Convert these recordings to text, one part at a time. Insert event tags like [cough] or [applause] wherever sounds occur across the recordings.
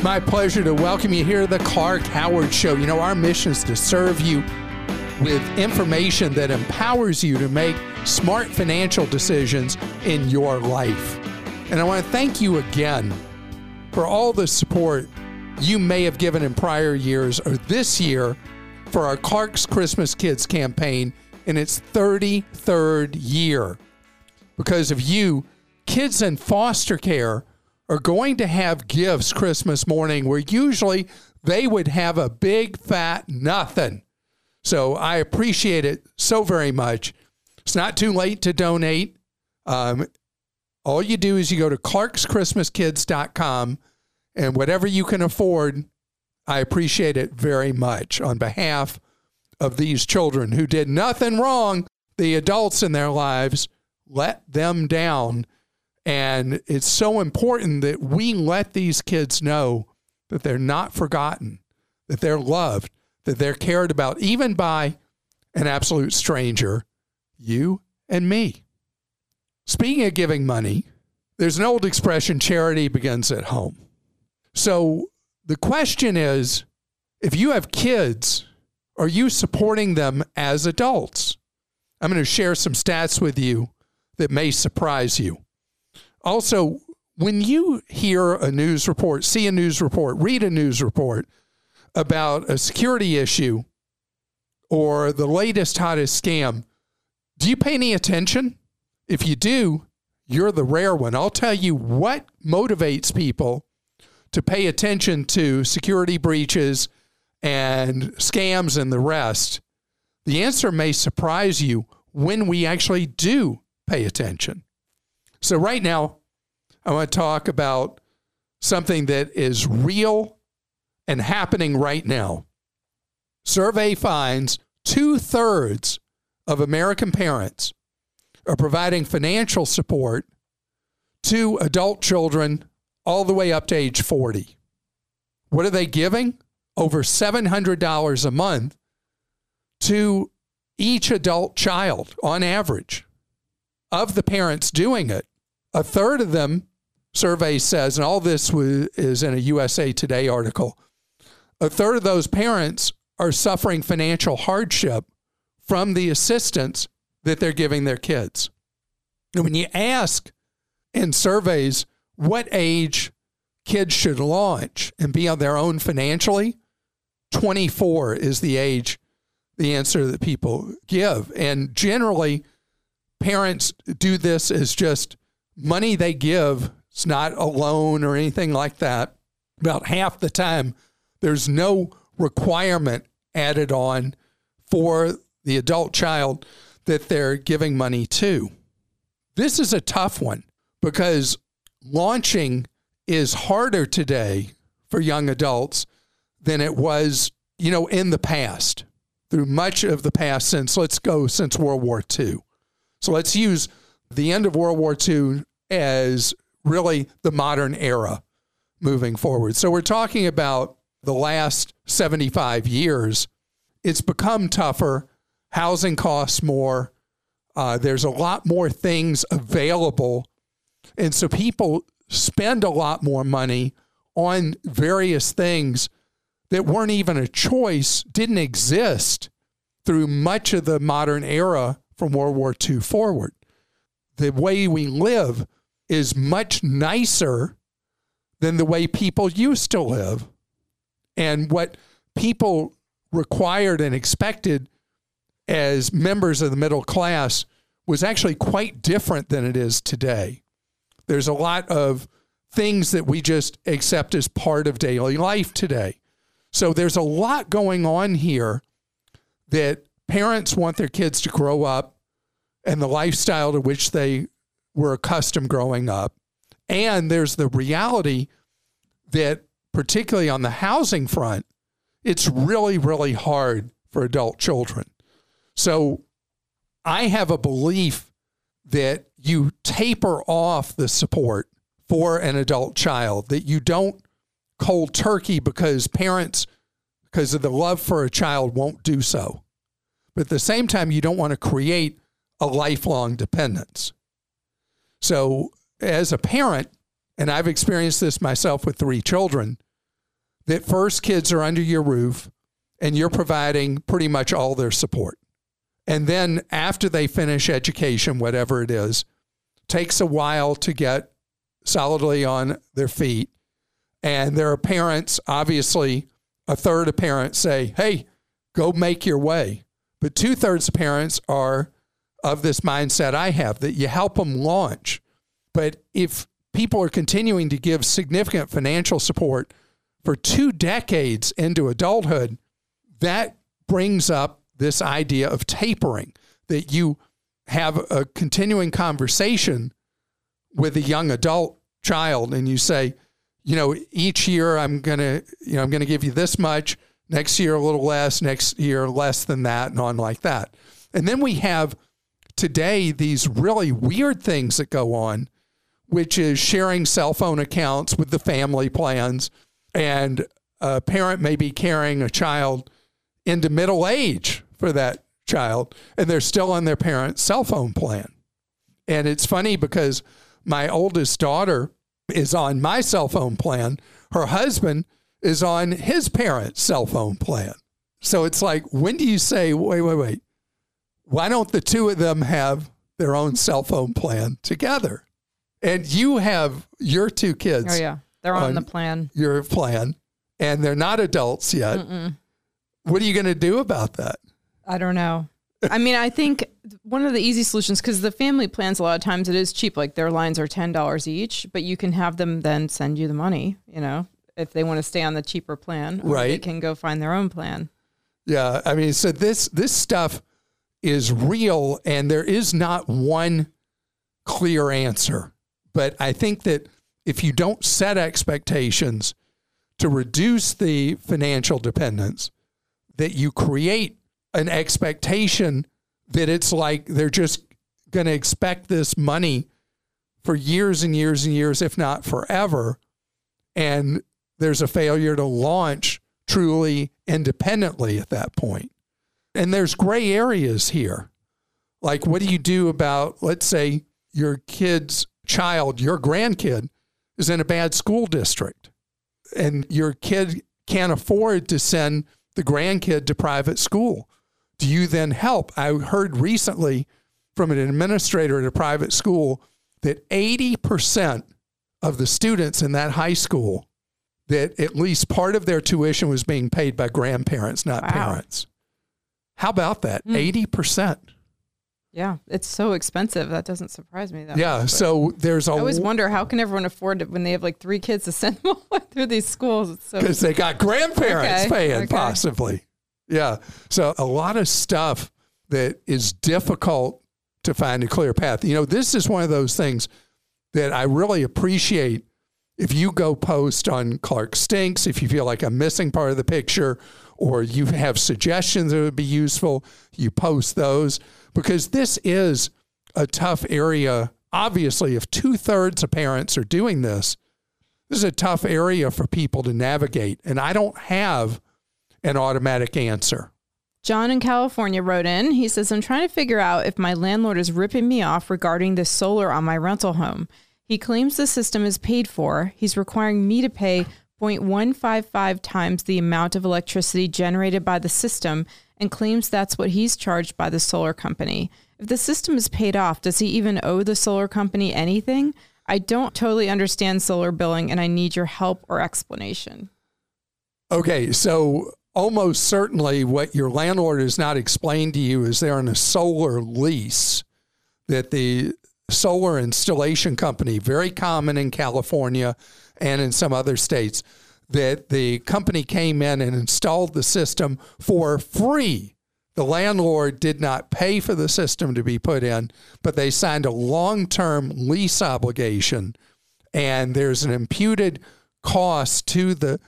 It's my pleasure to welcome you here to the Clark Howard Show. You know, our mission is to serve you with information that empowers you to make smart financial decisions in your life. And I want to thank you again for all the support you may have given in prior years or this year for our Clark's Christmas Kids campaign in its 33rd year. Because of you, kids in foster care are going to have gifts Christmas morning where usually they would have a big fat nothing. So I appreciate it so very much. It's not too late to donate. Um, all you do is you go to clarkschristmaskids.com and whatever you can afford, I appreciate it very much on behalf of these children who did nothing wrong. The adults in their lives let them down and it's so important that we let these kids know that they're not forgotten, that they're loved, that they're cared about, even by an absolute stranger, you and me. Speaking of giving money, there's an old expression charity begins at home. So the question is if you have kids, are you supporting them as adults? I'm going to share some stats with you that may surprise you. Also, when you hear a news report, see a news report, read a news report about a security issue or the latest, hottest scam, do you pay any attention? If you do, you're the rare one. I'll tell you what motivates people to pay attention to security breaches and scams and the rest. The answer may surprise you when we actually do pay attention. So, right now, I want to talk about something that is real and happening right now. Survey finds two thirds of American parents are providing financial support to adult children all the way up to age 40. What are they giving? Over $700 a month to each adult child on average. Of the parents doing it, a third of them, survey says, and all this is in a USA Today article, a third of those parents are suffering financial hardship from the assistance that they're giving their kids. And when you ask in surveys what age kids should launch and be on their own financially, 24 is the age, the answer that people give. And generally, parents do this as just money they give. It's not a loan or anything like that. About half the time, there's no requirement added on for the adult child that they're giving money to. This is a tough one because launching is harder today for young adults than it was, you know, in the past. Through much of the past since let's go since World War II. So let's use the end of World War II as really the modern era moving forward. So we're talking about the last 75 years. It's become tougher. Housing costs more. Uh, there's a lot more things available. And so people spend a lot more money on various things that weren't even a choice, didn't exist through much of the modern era from World War II forward. The way we live is much nicer than the way people used to live. And what people required and expected as members of the middle class was actually quite different than it is today. There's a lot of things that we just accept as part of daily life today. So there's a lot going on here that parents want their kids to grow up and the lifestyle to which they were accustomed growing up. And there's the reality that, particularly on the housing front, it's really, really hard for adult children. So I have a belief that you taper off the support for an adult child, that you don't cold turkey because parents, because of the love for a child, won't do so. But at the same time, you don't want to create a lifelong dependence. So, as a parent, and I've experienced this myself with three children, that first kids are under your roof and you're providing pretty much all their support. And then after they finish education, whatever it is, takes a while to get solidly on their feet. And there are parents, obviously, a third of parents say, hey, go make your way. But two thirds of parents are of this mindset I have that you help them launch. But if people are continuing to give significant financial support for two decades into adulthood, that brings up this idea of tapering that you have a continuing conversation with a young adult child and you say, you know, each year I'm going to, you know, I'm going to give you this much, next year a little less, next year less than that and on like that. And then we have today these really weird things that go on, which is sharing cell phone accounts with the family plans and a parent may be carrying a child into middle age for that child and they're still on their parent's cell phone plan. And it's funny because my oldest daughter is on my cell phone plan. Her husband is on his parents' cell phone plan. So it's like, when do you say, wait, wait, wait, why don't the two of them have their own cell phone plan together? And you have your two kids. Oh, yeah. They're on, on the plan. Your plan, and they're not adults yet. Mm-mm. What are you going to do about that? I don't know. I mean, I think one of the easy solutions because the family plans a lot of times it is cheap. Like their lines are ten dollars each, but you can have them then send you the money. You know, if they want to stay on the cheaper plan, right? They can go find their own plan. Yeah, I mean, so this this stuff is real, and there is not one clear answer. But I think that if you don't set expectations to reduce the financial dependence, that you create an expectation that it's like they're just going to expect this money for years and years and years, if not forever. And there's a failure to launch truly independently at that point. And there's gray areas here. Like, what do you do about, let's say, your kid's child, your grandkid, is in a bad school district, and your kid can't afford to send the grandkid to private school? Do you then help? I heard recently from an administrator at a private school that 80% of the students in that high school that at least part of their tuition was being paid by grandparents, not wow. parents. How about that? Mm. 80%. Yeah, it's so expensive. That doesn't surprise me. That yeah, much, so there's a. I always wonder how can everyone afford it when they have like three kids to send [laughs] them through these schools. Because so, they got grandparents okay, paying, okay. possibly. Yeah, so a lot of stuff that is difficult to find a clear path. You know, this is one of those things that I really appreciate. If you go post on Clark Stinks, if you feel like I'm missing part of the picture, or you have suggestions that would be useful, you post those because this is a tough area. Obviously, if two thirds of parents are doing this, this is a tough area for people to navigate. And I don't have an automatic answer. John in California wrote in. He says, I'm trying to figure out if my landlord is ripping me off regarding the solar on my rental home. He claims the system is paid for. He's requiring me to pay 0.155 times the amount of electricity generated by the system and claims that's what he's charged by the solar company. If the system is paid off, does he even owe the solar company anything? I don't totally understand solar billing and I need your help or explanation. Okay, so almost certainly what your landlord has not explained to you is they're on a solar lease that the solar installation company, very common in California and in some other states, that the company came in and installed the system for free. The landlord did not pay for the system to be put in, but they signed a long term lease obligation, and there's an imputed cost to the,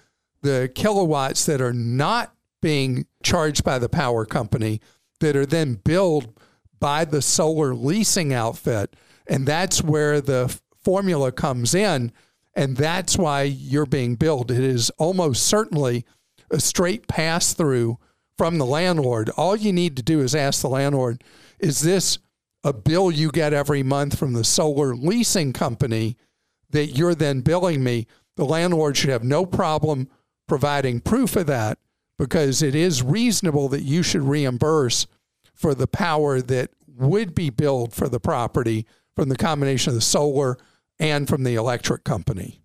the kilowatts that are not being charged by the power company that are then billed by the solar leasing outfit. And that's where the formula comes in and that's why you're being billed. It is almost certainly a straight pass through from the landlord. All you need to do is ask the landlord, is this a bill you get every month from the solar leasing company that you're then billing me? The landlord should have no problem providing proof of that because it is reasonable that you should reimburse for the power that would be billed for the property from the combination of the solar and from the electric company.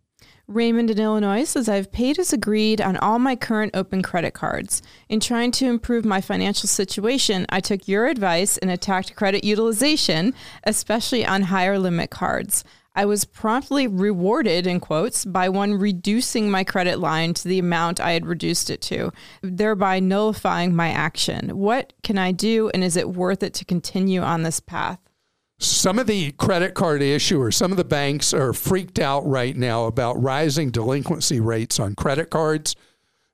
Raymond in Illinois says I've paid as agreed on all my current open credit cards. In trying to improve my financial situation, I took your advice and attacked credit utilization, especially on higher limit cards. I was promptly rewarded, in quotes, by one reducing my credit line to the amount I had reduced it to, thereby nullifying my action. What can I do, and is it worth it to continue on this path? Some of the credit card issuers, some of the banks are freaked out right now about rising delinquency rates on credit cards.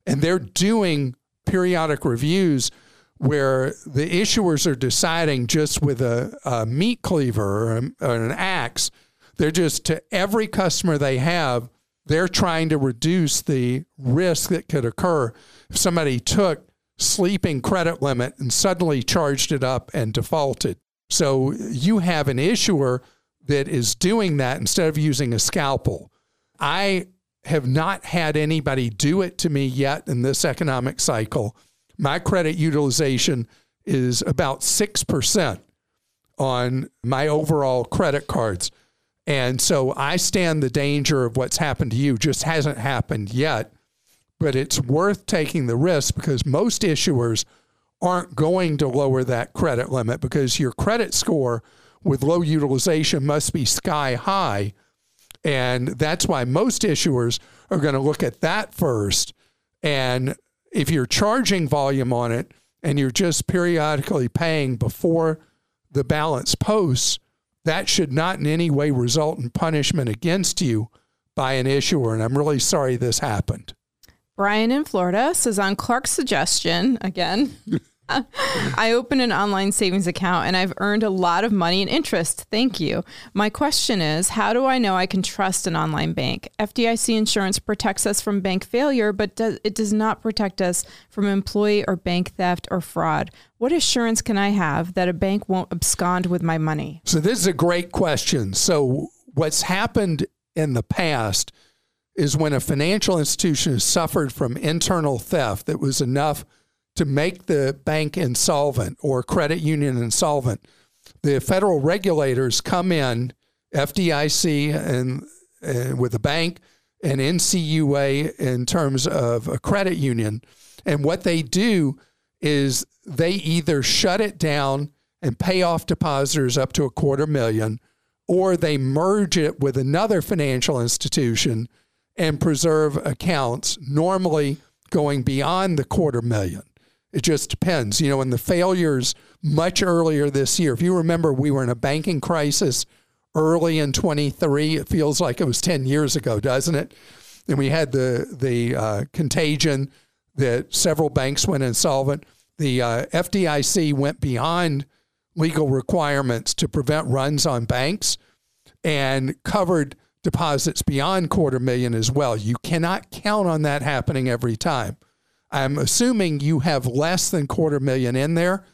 And they're doing periodic reviews where the issuers are deciding just with a, a meat cleaver or, a, or an axe, they're just to every customer they have, they're trying to reduce the risk that could occur if somebody took sleeping credit limit and suddenly charged it up and defaulted. So you have an issuer that is doing that instead of using a scalpel. I have not had anybody do it to me yet in this economic cycle. My credit utilization is about 6% on my overall credit cards. And so I stand the danger of what's happened to you just hasn't happened yet, but it's worth taking the risk because most issuers aren't going to lower that credit limit because your credit score with low utilization must be sky high. And that's why most issuers are going to look at that first. And if you're charging volume on it and you're just periodically paying before the balance posts, that should not in any way result in punishment against you by an issuer. And I'm really sorry this happened. Brian in Florida says on Clark's suggestion, again, [laughs] I opened an online savings account and I've earned a lot of money and interest. Thank you. My question is how do I know I can trust an online bank? FDIC insurance protects us from bank failure, but it does not protect us from employee or bank theft or fraud. What assurance can I have that a bank won't abscond with my money? So, this is a great question. So, what's happened in the past is when a financial institution has suffered from internal theft that was enough to make the bank insolvent or credit union insolvent, the federal regulators come in, FDIC and, and with the bank and NCUA in terms of a credit union. And what they do is they either shut it down and pay off depositors up to a quarter million, or they merge it with another financial institution and preserve accounts, normally going beyond the quarter million. It just depends. You know, in the failures much earlier this year, if you remember, we were in a banking crisis early in 23. It feels like it was 10 years ago, doesn't it? And we had the, the uh, contagion that several banks went insolvent. The uh, FDIC went beyond legal requirements to prevent runs on banks and covered deposits beyond quarter million as well. You cannot count on that happening every time. I'm assuming you have less than quarter million in there.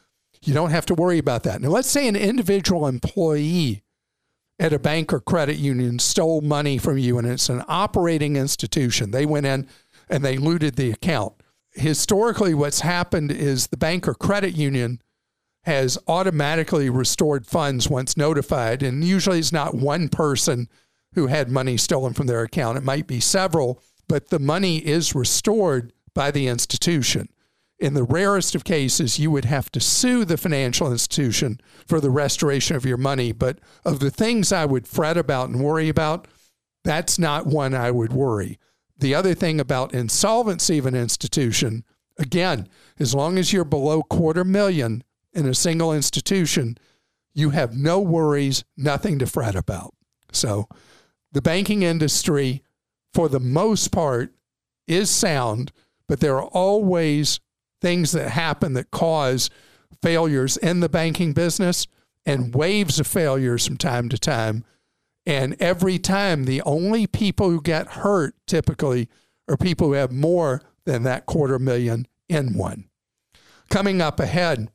You don't have to worry about that. Now, let's say an individual employee at a bank or credit union stole money from you and it's an operating institution. They went in and they looted the account. Historically, what's happened is the bank or credit union has automatically restored funds once notified. And usually it's not one person who had money stolen from their account, it might be several, but the money is restored by the institution. In the rarest of cases, you would have to sue the financial institution for the restoration of your money. But of the things I would fret about and worry about, that's not one I would worry. The other thing about insolvency of an institution, again, as long as you're below quarter million in a single institution, you have no worries, nothing to fret about. So the banking industry, for the most part, is sound but there are always things that happen that cause failures in the banking business and waves of failures from time to time. And every time, the only people who get hurt typically are people who have more than that quarter million in one. Coming up ahead,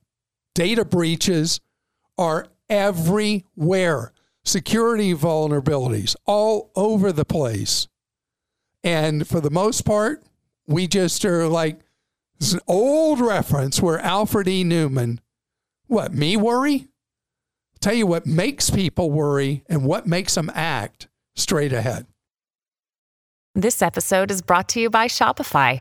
data breaches are everywhere. Security vulnerabilities all over the place. And for the most part, we just are like, it's an old reference where Alfred E. Neuman, what, me worry? Tell you what makes people worry and what makes them act straight ahead. This episode is brought to you by Shopify.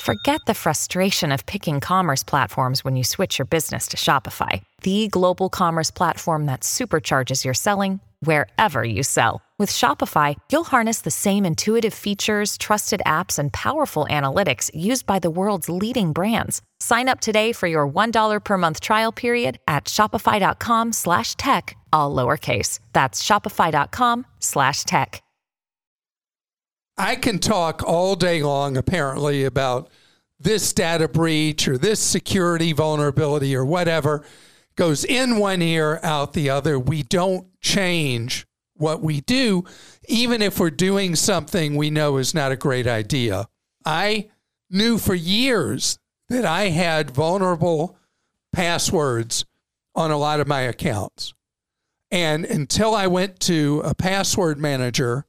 Forget the frustration of picking commerce platforms when you switch your business to Shopify, the global commerce platform that supercharges your selling wherever you sell. With Shopify, you'll harness the same intuitive features, trusted apps, and powerful analytics used by the world's leading brands. Sign up today for your $1 per month trial period at shopify.com slash tech, all lowercase. That's shopify.com slash tech. I can talk all day long, apparently, about this data breach or this security vulnerability or whatever goes in one ear, out the other. We don't change what we do, even if we're doing something we know is not a great idea. I knew for years that I had vulnerable passwords on a lot of my accounts. And until I went to a password manager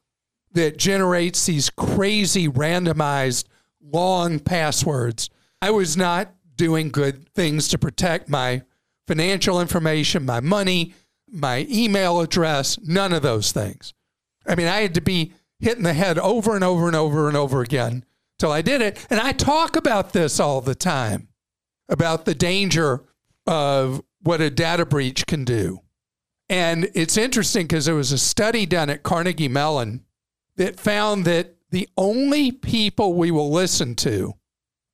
that generates these crazy randomized long passwords, I was not doing good things to protect my financial information, my money, my email address, none of those things. I mean, I had to be hitting the head over and over and over and over again till I did it. And I talk about this all the time about the danger of what a data breach can do. And it's interesting because there was a study done at Carnegie Mellon that found that the only people we will listen to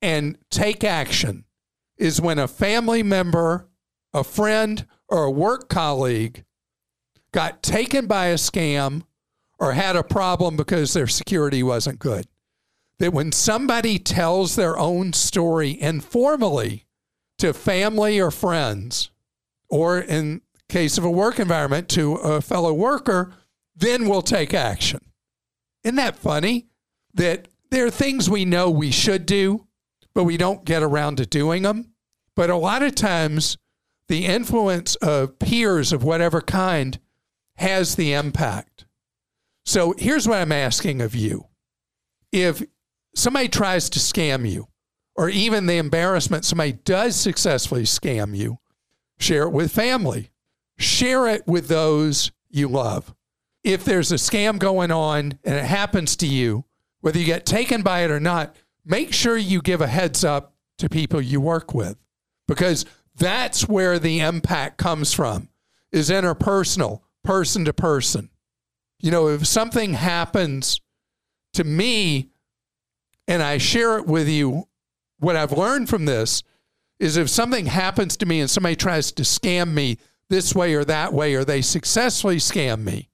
and take action is when a family member, a friend, or a work colleague got taken by a scam or had a problem because their security wasn't good. That when somebody tells their own story informally to family or friends, or in case of a work environment to a fellow worker, then we'll take action. Isn't that funny? That there are things we know we should do, but we don't get around to doing them. But a lot of times the influence of peers of whatever kind has the impact. So here's what I'm asking of you. If somebody tries to scam you, or even the embarrassment somebody does successfully scam you, share it with family, share it with those you love. If there's a scam going on and it happens to you, whether you get taken by it or not, make sure you give a heads up to people you work with because that's where the impact comes from, is interpersonal, person to person. You know, if something happens to me and I share it with you, what I've learned from this is if something happens to me and somebody tries to scam me this way or that way, or they successfully scam me,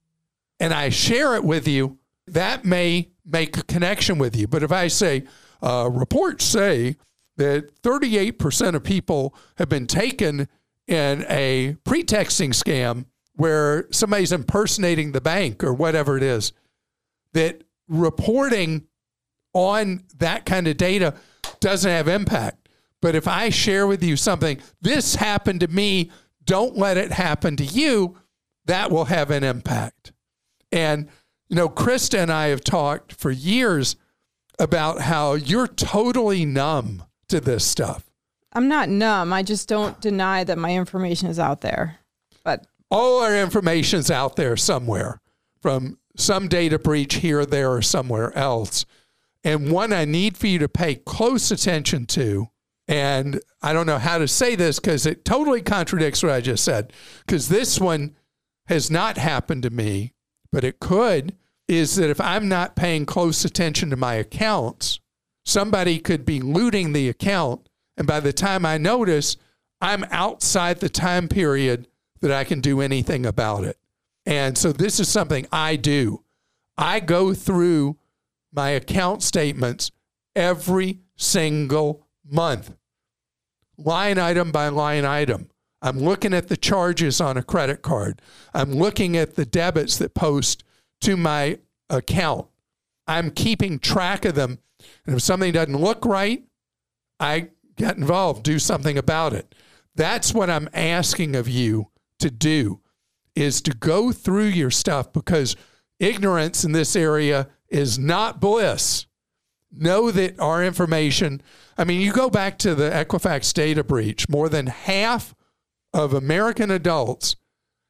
and I share it with you, that may make a connection with you. But if I say, uh, reports say that 38% of people have been taken in a pretexting scam where somebody's impersonating the bank or whatever it is, that reporting on that kind of data doesn't have impact. But if I share with you something, this happened to me, don't let it happen to you, that will have an impact. And, you know, Krista and I have talked for years about how you're totally numb to this stuff. I'm not numb. I just don't deny that my information is out there. But all our information's out there somewhere from some data breach here, there, or somewhere else. And one I need for you to pay close attention to. And I don't know how to say this because it totally contradicts what I just said. Because this one has not happened to me, but it could. Is that if I'm not paying close attention to my accounts, somebody could be looting the account. And by the time I notice, I'm outside the time period that I can do anything about it. And so this is something I do. I go through my account statements every single month, line item by line item. I'm looking at the charges on a credit card. I'm looking at the debits that post to my account. I'm keeping track of them and if something doesn't look right, I get involved, do something about it. That's what I'm asking of you to do is to go through your stuff because ignorance in this area is not bliss. know that our information, I mean, you go back to the Equifax data breach, more than half of American adults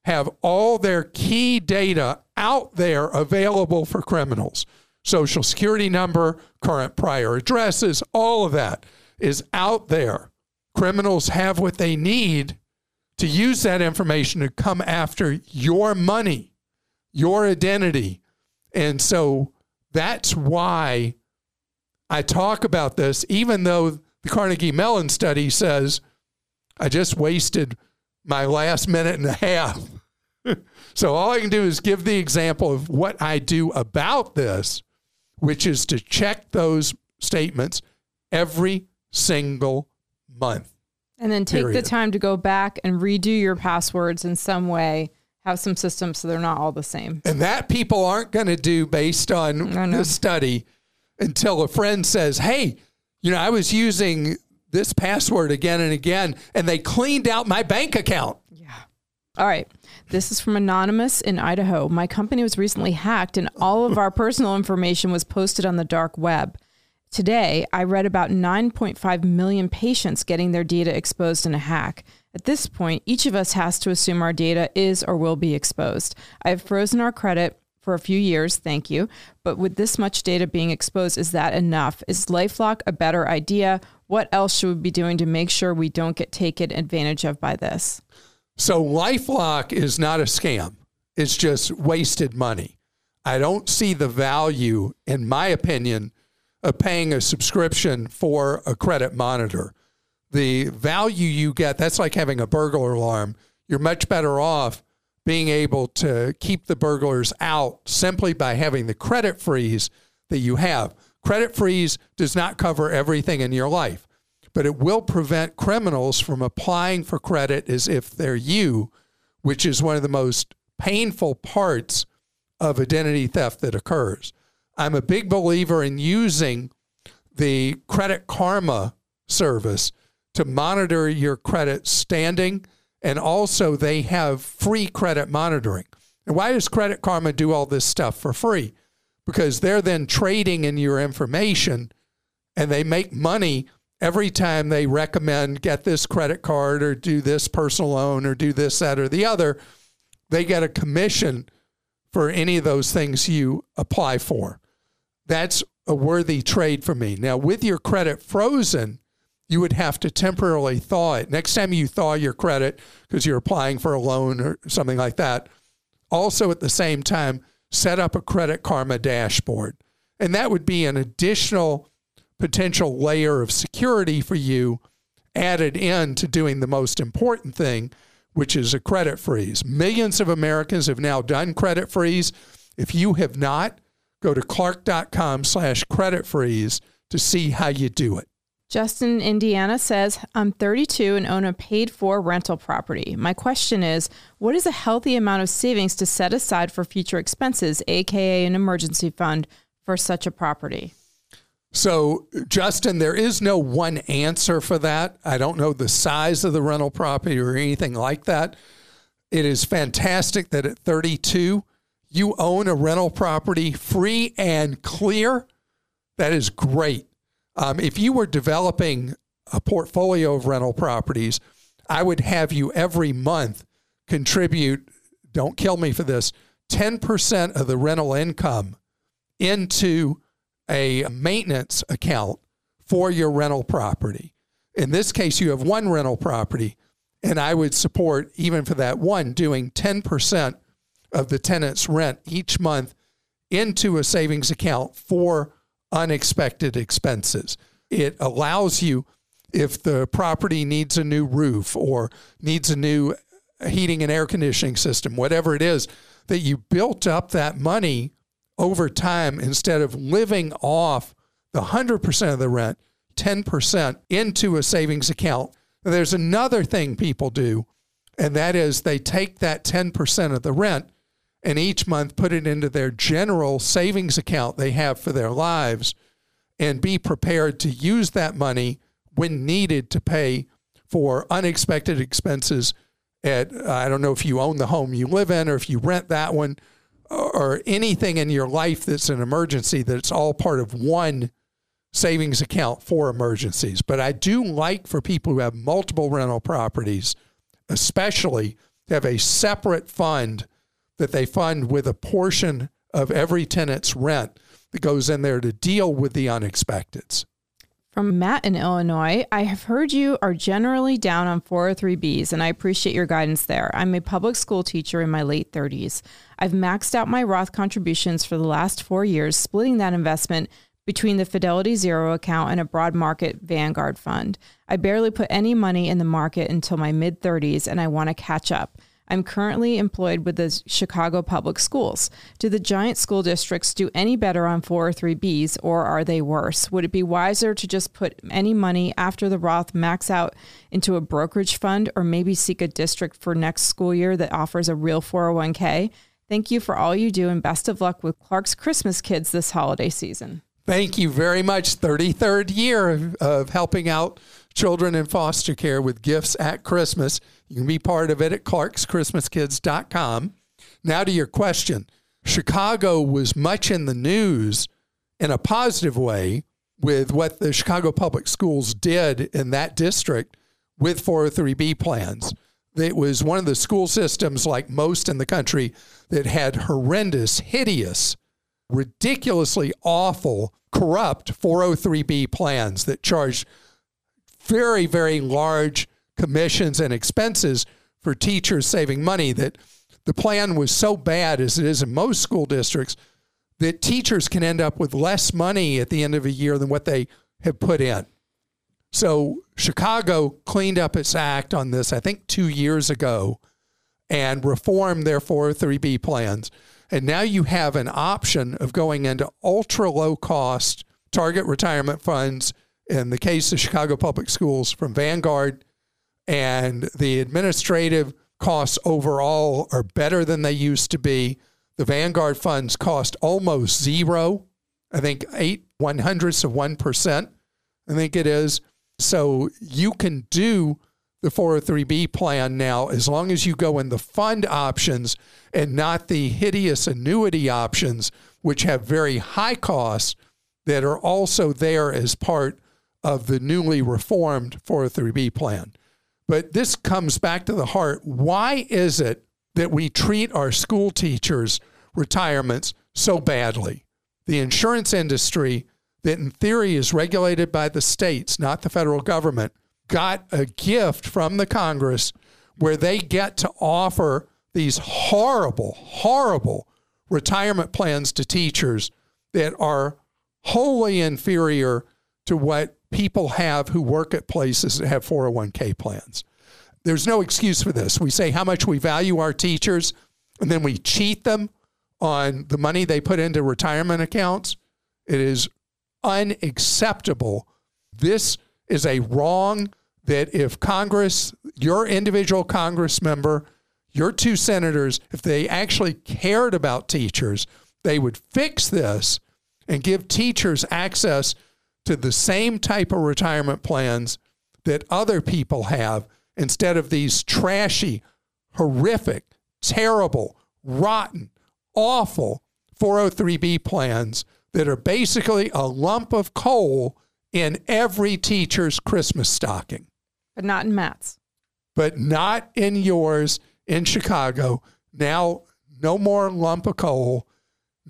have all their key data out there available for criminals. Social security number, current prior addresses, all of that is out there. Criminals have what they need to use that information to come after your money, your identity. And so that's why I talk about this, even though the Carnegie Mellon study says I just wasted my last minute and a half. [laughs] so all I can do is give the example of what I do about this, which is to check those statements every single month. And then take Period. the time to go back and redo your passwords in some way, have some systems so they're not all the same. And that people aren't going to do based on the study until a friend says, hey, you know, I was using this password again and again, and they cleaned out my bank account. Yeah. All right. This is from Anonymous in Idaho. My company was recently hacked and all of our personal information was posted on the dark web. Today, I read about 9.5 million patients getting their data exposed in a hack. At this point, each of us has to assume our data is or will be exposed. I have frozen our credit for a few years, thank you. But with this much data being exposed, is that enough? Is Lifelock a better idea? What else should we be doing to make sure we don't get taken advantage of by this? So Lifelock is not a scam. It's just wasted money. I don't see the value, in my opinion, of paying a subscription for a credit monitor. The value you get, that's like having a burglar alarm. You're much better off being able to keep the burglars out simply by having the credit freeze that you have. Credit freeze does not cover everything in your life but it will prevent criminals from applying for credit as if they're you, which is one of the most painful parts of identity theft that occurs. I'm a big believer in using the Credit Karma service to monitor your credit standing, and also they have free credit monitoring. And why does Credit Karma do all this stuff for free? Because they're then trading in your information and they make money every time they recommend get this credit card or do this personal loan or do this, that, or the other, they get a commission for any of those things you apply for. That's a worthy trade for me. Now, with your credit frozen, you would have to temporarily thaw it. Next time you thaw your credit because you're applying for a loan or something like that, also at the same time, set up a Credit Karma dashboard. And that would be an additional potential layer of security for you added in to doing the most important thing, which is a credit freeze. Millions of Americans have now done credit freeze. If you have not, go to clark.com slash credit freeze to see how you do it. Justin, in Indiana says, I'm 32 and own a paid for rental property. My question is, what is a healthy amount of savings to set aside for future expenses, aka an emergency fund, for such a property? So, Justin, there is no one answer for that. I don't know the size of the rental property or anything like that. It is fantastic that at 32, you own a rental property free and clear. That is great. Um, if you were developing a portfolio of rental properties, I would have you every month contribute, don't kill me for this, 10% of the rental income into a maintenance account for your rental property. In this case, you have one rental property, and I would support, even for that one, doing 10% of the tenant's rent each month into a savings account for unexpected expenses. It allows you, if the property needs a new roof or needs a new heating and air conditioning system, whatever it is, that you built up that money over time instead of living off the 100% of the rent, 10% into a savings account. There's another thing people do, and that is they take that 10% of the rent and each month put it into their general savings account they have for their lives and be prepared to use that money when needed to pay for unexpected expenses at I don't know if you own the home you live in or if you rent that one or anything in your life that's an emergency that it's all part of one savings account for emergencies. But I do like for people who have multiple rental properties, especially to have a separate fund that they fund with a portion of every tenant's rent that goes in there to deal with the unexpecteds. From Matt in Illinois, I have heard you are generally down on 403Bs, and I appreciate your guidance there. I'm a public school teacher in my late 30s. I've maxed out my Roth contributions for the last four years, splitting that investment between the Fidelity Zero account and a broad market Vanguard fund. I barely put any money in the market until my mid 30s, and I want to catch up. I'm currently employed with the Chicago Public Schools. Do the giant school districts do any better on 403Bs or are they worse? Would it be wiser to just put any money after the Roth max out into a brokerage fund or maybe seek a district for next school year that offers a real 401k? Thank you for all you do and best of luck with Clark's Christmas Kids this holiday season. Thank you very much. 33rd year of helping out children in foster care with gifts at Christmas. You can be part of it at clarkschristmaskids.com. Now to your question. Chicago was much in the news in a positive way with what the Chicago Public Schools did in that district with 403B plans. It was one of the school systems, like most in the country, that had horrendous, hideous, ridiculously awful, corrupt 403B plans that charged very, very large commissions and expenses for teachers saving money that the plan was so bad as it is in most school districts that teachers can end up with less money at the end of a year than what they have put in. So Chicago cleaned up its act on this, I think, two years ago and reformed their 403B plans. And now you have an option of going into ultra low cost target retirement funds in the case of Chicago Public Schools from Vanguard. And the administrative costs overall are better than they used to be. The Vanguard funds cost almost zero. I think eight one hundredths of one percent. I think it is. So you can do the 403b plan now as long as you go in the fund options and not the hideous annuity options, which have very high costs that are also there as part of the newly reformed 403b plan. But this comes back to the heart. Why is it that we treat our school teachers' retirements so badly? The insurance industry, that in theory is regulated by the states, not the federal government, got a gift from the Congress where they get to offer these horrible, horrible retirement plans to teachers that are wholly inferior to what people have who work at places that have 401k plans. There's no excuse for this. We say how much we value our teachers, and then we cheat them on the money they put into retirement accounts. It is unacceptable. This is a wrong that if Congress, your individual Congress member, your two senators, if they actually cared about teachers, they would fix this and give teachers access to the same type of retirement plans that other people have instead of these trashy, horrific, terrible, rotten, awful 403b plans that are basically a lump of coal in every teacher's Christmas stocking. But not in Matt's. But not in yours in Chicago. Now, no more lump of coal.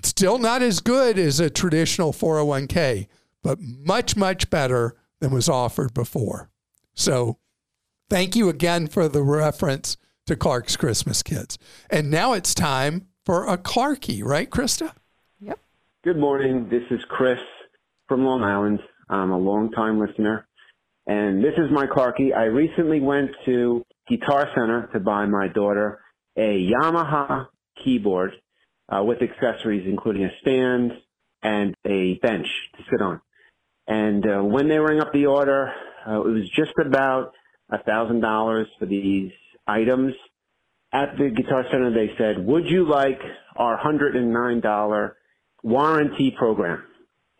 Still not as good as a traditional 401k, but much, much better than was offered before. So, thank you again for the reference to Clark's Christmas Kids. And now it's time for a Clarkie, right, Krista? Good morning. This is Chris from Long Island. I'm a long-time listener. And this is my Clarkie. I recently went to Guitar Center to buy my daughter a Yamaha keyboard uh, with accessories, including a stand and a bench to sit on. And uh, when they rang up the order, uh, it was just about a thousand dollars for these items. At the Guitar Center, they said, "Would you like our hundred and nine dollar warranty program?"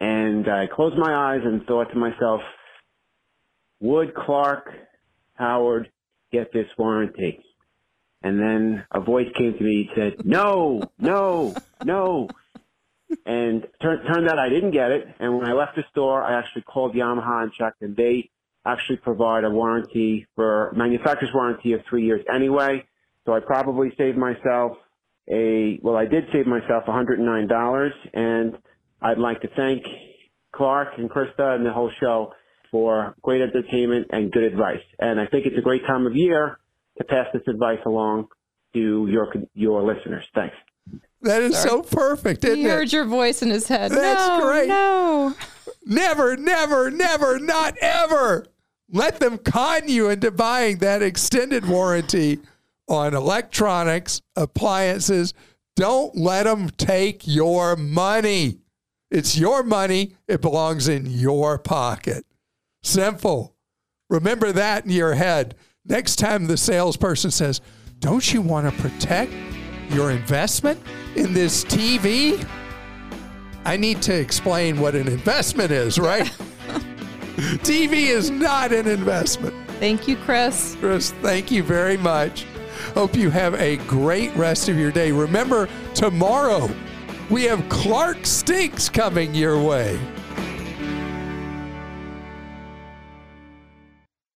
And I closed my eyes and thought to myself, "Would Clark Howard get this warranty?" And then a voice came to me and said, "No, no, no." and tur- turned out I didn't get it. And when I left the store, I actually called Yamaha and checked, and they actually provide a warranty for manufacturer's warranty of three years anyway. So I probably saved myself a well, I did save myself $109, and I'd like to thank Clark and Krista and the whole show for great entertainment and good advice. And I think it's a great time of year to pass this advice along to your your listeners. Thanks. That is so perfect, isn't He it? heard your voice in his head. That's no, great. No. Never, never, never, not ever let them con you into buying that extended warranty on electronics, appliances. Don't let them take your money. It's your money, it belongs in your pocket. Simple. Remember that in your head. Next time the salesperson says, Don't you want to protect your investment in this TV? I need to explain what an investment is, right? [laughs] TV is not an investment. Thank you, Chris. Chris, thank you very much. Hope you have a great rest of your day. Remember, tomorrow we have Clark Stinks coming your way.